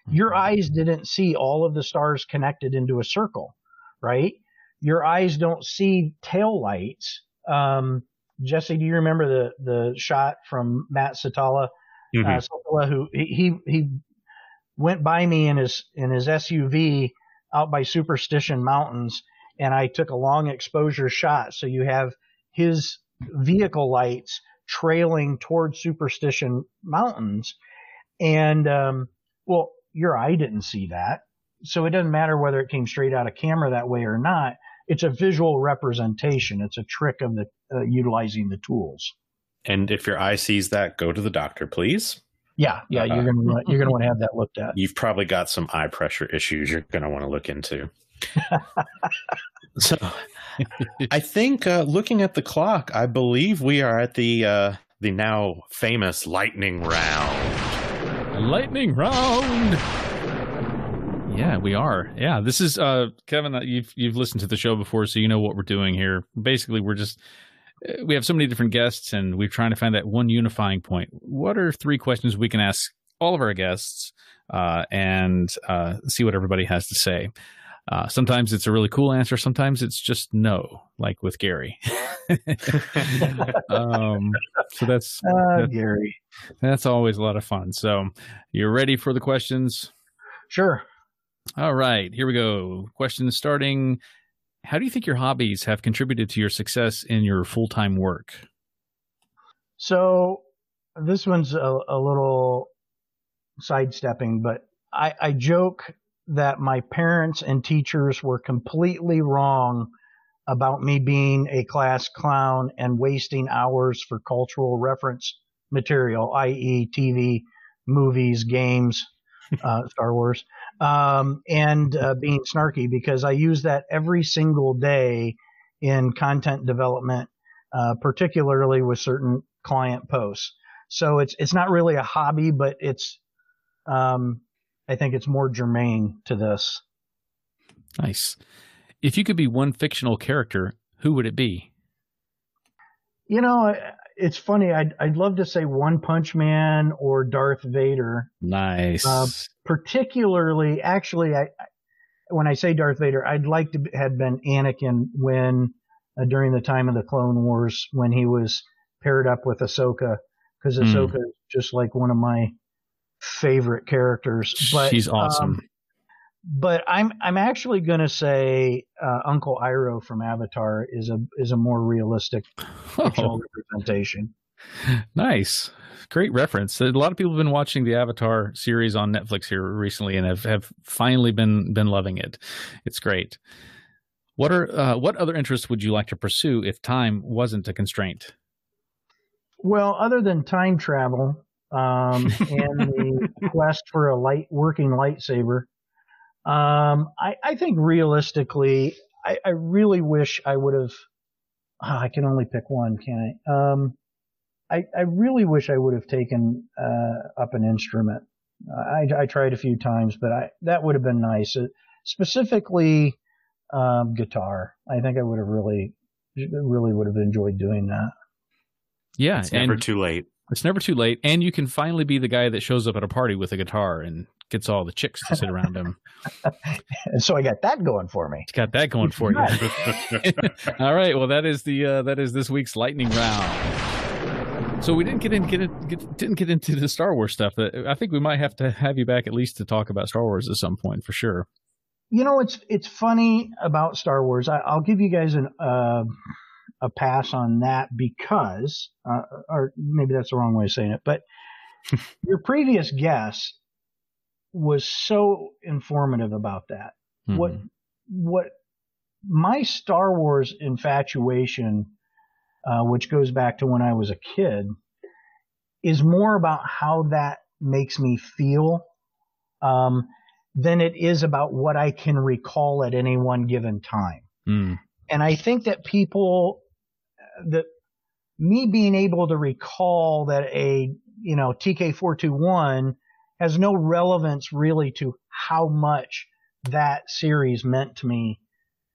Your mm-hmm. eyes didn't see all of the stars connected into a circle, right? Your eyes don't see tail lights. Um, Jesse, do you remember the the shot from Mat Siltala, uh, mm-hmm. uh, who he he went by me in his in his SUV out by Superstition Mountains, and I took a long exposure shot. So you have his vehicle lights trailing toward Superstition Mountains. And, um, well, your eye didn't see that. So it doesn't matter whether it came straight out of camera that way or not. It's a visual representation. It's a trick of the uh, utilizing the tools. And if your eye sees that, go to the doctor, please. Yeah, yeah, you're gonna you're gonna want to have that looked at. You've probably got some eye pressure issues you're gonna want to look into. so I think uh, looking at the clock, I believe we are at the uh, the now famous lightning round. Lightning round. Yeah, we are. Yeah, this is uh, Kevin. Uh, you've you've listened to the show before, so you know what we're doing here. Basically, we're just uh, we have so many different guests, and we're trying to find that one unifying point. What are three questions we can ask all of our guests, uh, and uh, see what everybody has to say? Uh, sometimes it's a really cool answer. Sometimes it's just no, like with Gary. um, so that's, uh, that's Gary. That's always a lot of fun. So you're ready for the questions? Sure. All right, here we go. Questions starting. How do you think your hobbies have contributed to your success in your full time work? So this one's a, a little sidestepping, but I, I joke that my parents and teachers were completely wrong about me being a class clown and wasting hours for cultural reference material, i.e., TV, movies, games, uh, Star Wars, um, and uh, being snarky because I use that every single day in content development, uh, particularly with certain client posts. So it's it's not really a hobby, but it's um, I think it's more germane to this. Nice. If you could be one fictional character, who would it be? You know, it's funny. I'd I'd love to say One Punch Man or Darth Vader. Nice. Uh, particularly, actually, I when I say Darth Vader, I'd like to have been Anakin when uh, during the time of the Clone Wars when he was paired up with Ahsoka, because hmm. Ahsoka mm. is just like one of my favorite characters. But she's awesome. Um, but I'm I'm actually going to say uh, Uncle Iroh from Avatar is a is a more realistic oh. representation. Nice, great reference. A lot of people have been watching the Avatar series on Netflix here recently and have, have finally been been loving it. It's great. What are uh, what other interests would you like to pursue if time wasn't a constraint? Well, other than time travel um, and the quest for a light working lightsaber, um, I, I, think realistically, I, I, really wish I would have. Oh, I can only pick one, can I? Um, I, I, really wish I would have taken uh, up an instrument. I, I, tried a few times, but I, that would have been nice. Uh, specifically, um, guitar. I think I would have really, really would have enjoyed doing that. Yeah, it's never too late. It's never too late, and you can finally be the guy that shows up at a party with a guitar and gets all the chicks to sit around him. and so I got that going for me. Got that going for you. all right. Well, that is the uh, that is this week's lightning round. So we didn't get in, get, in, get didn't get into the Star Wars stuff. I think we might have to have you back at least to talk about Star Wars at some point for sure. You know, it's it's funny about Star Wars. I, will give you guys an uh, a pass on that because, uh, or maybe that's the wrong way of saying it, but your previous guest was so informative about that. Mm-hmm. What what my Star Wars infatuation, uh, which goes back to when I was a kid, is more about how that makes me feel um, than it is about what I can recall at any one given time. Mm. And I think that people that me being able to recall that a you know TK421 has no relevance really to how much that series meant to me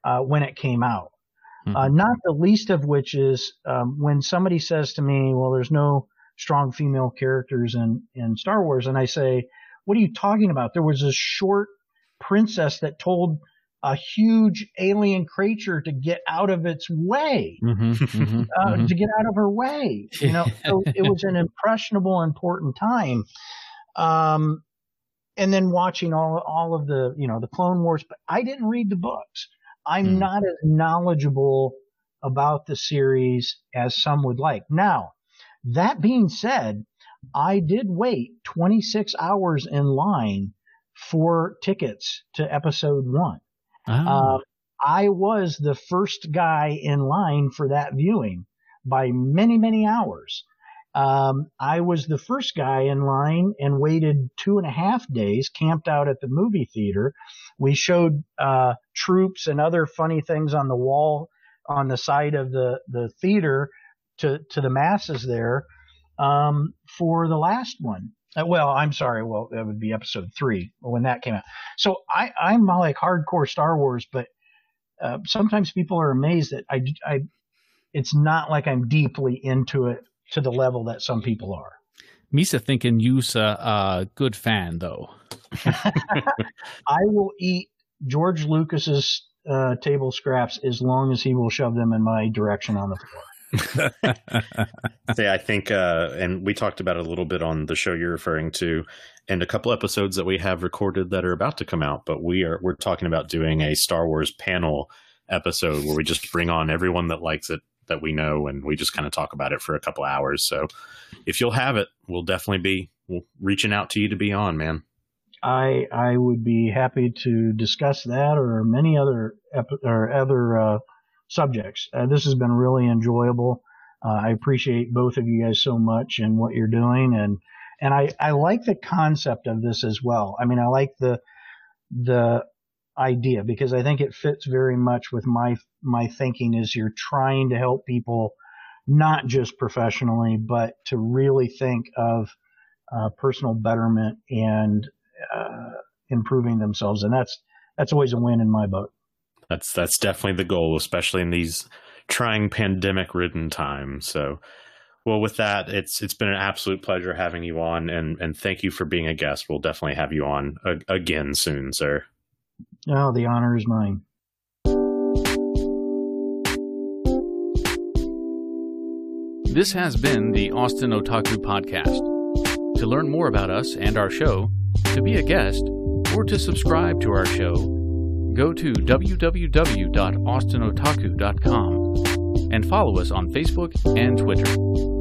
uh, when it came out. Mm-hmm. Uh, not the least of which is um, when somebody says to me, "Well, there's no strong female characters in in Star Wars," and I say, "What are you talking about? There was a short princess that told a huge alien creature to get out of its way, mm-hmm, mm-hmm, uh, mm-hmm. to get out of her way. You know, so it was an impressionable, important time. Um, and then watching all all of the you know the Clone Wars, but I didn't read the books. I'm mm. not as knowledgeable about the series as some would like. Now, that being said, I did wait 26 hours in line for tickets to episode one. Oh. Uh, I was the first guy in line for that viewing by many, many hours. Um, I was the first guy in line and waited two and a half days, camped out at the movie theater. We showed uh, troops and other funny things on the wall on the side of the, the theater to, to the masses there um, for the last one. Uh, well, I'm sorry. Well, that would be episode three when that came out. So I, I'm like hardcore Star Wars, but uh, sometimes people are amazed that I, I, it's not like I'm deeply into it to the level that some people are. Misa thinking you's a, a good fan though. I will eat George Lucas's uh, table scraps as long as he will shove them in my direction on the floor. Say, I think, uh, and we talked about it a little bit on the show you're referring to, and a couple episodes that we have recorded that are about to come out. But we are we're talking about doing a Star Wars panel episode where we just bring on everyone that likes it that we know, and we just kind of talk about it for a couple hours. So, if you'll have it, we'll definitely be reaching out to you to be on, man. I I would be happy to discuss that or many other epi- or other. Uh, subjects. Uh, this has been really enjoyable. Uh, I appreciate both of you guys so much and what you're doing, and and I I like the concept of this as well. I mean, I like the the idea because I think it fits very much with my my thinking. Is you're trying to help people not just professionally, but to really think of uh, personal betterment and uh, improving themselves, and that's that's always a win in my book. That's that's definitely the goal, especially in these trying pandemic ridden times. So well with that it's it's been an absolute pleasure having you on and and thank you for being a guest. We'll definitely have you on a- again soon sir. Oh the honor is mine. This has been the austin otaku podcast. To learn more about us and our show, to be a guest, or to subscribe to our show, go to www.austinotaku.com and follow us on Facebook and Twitter.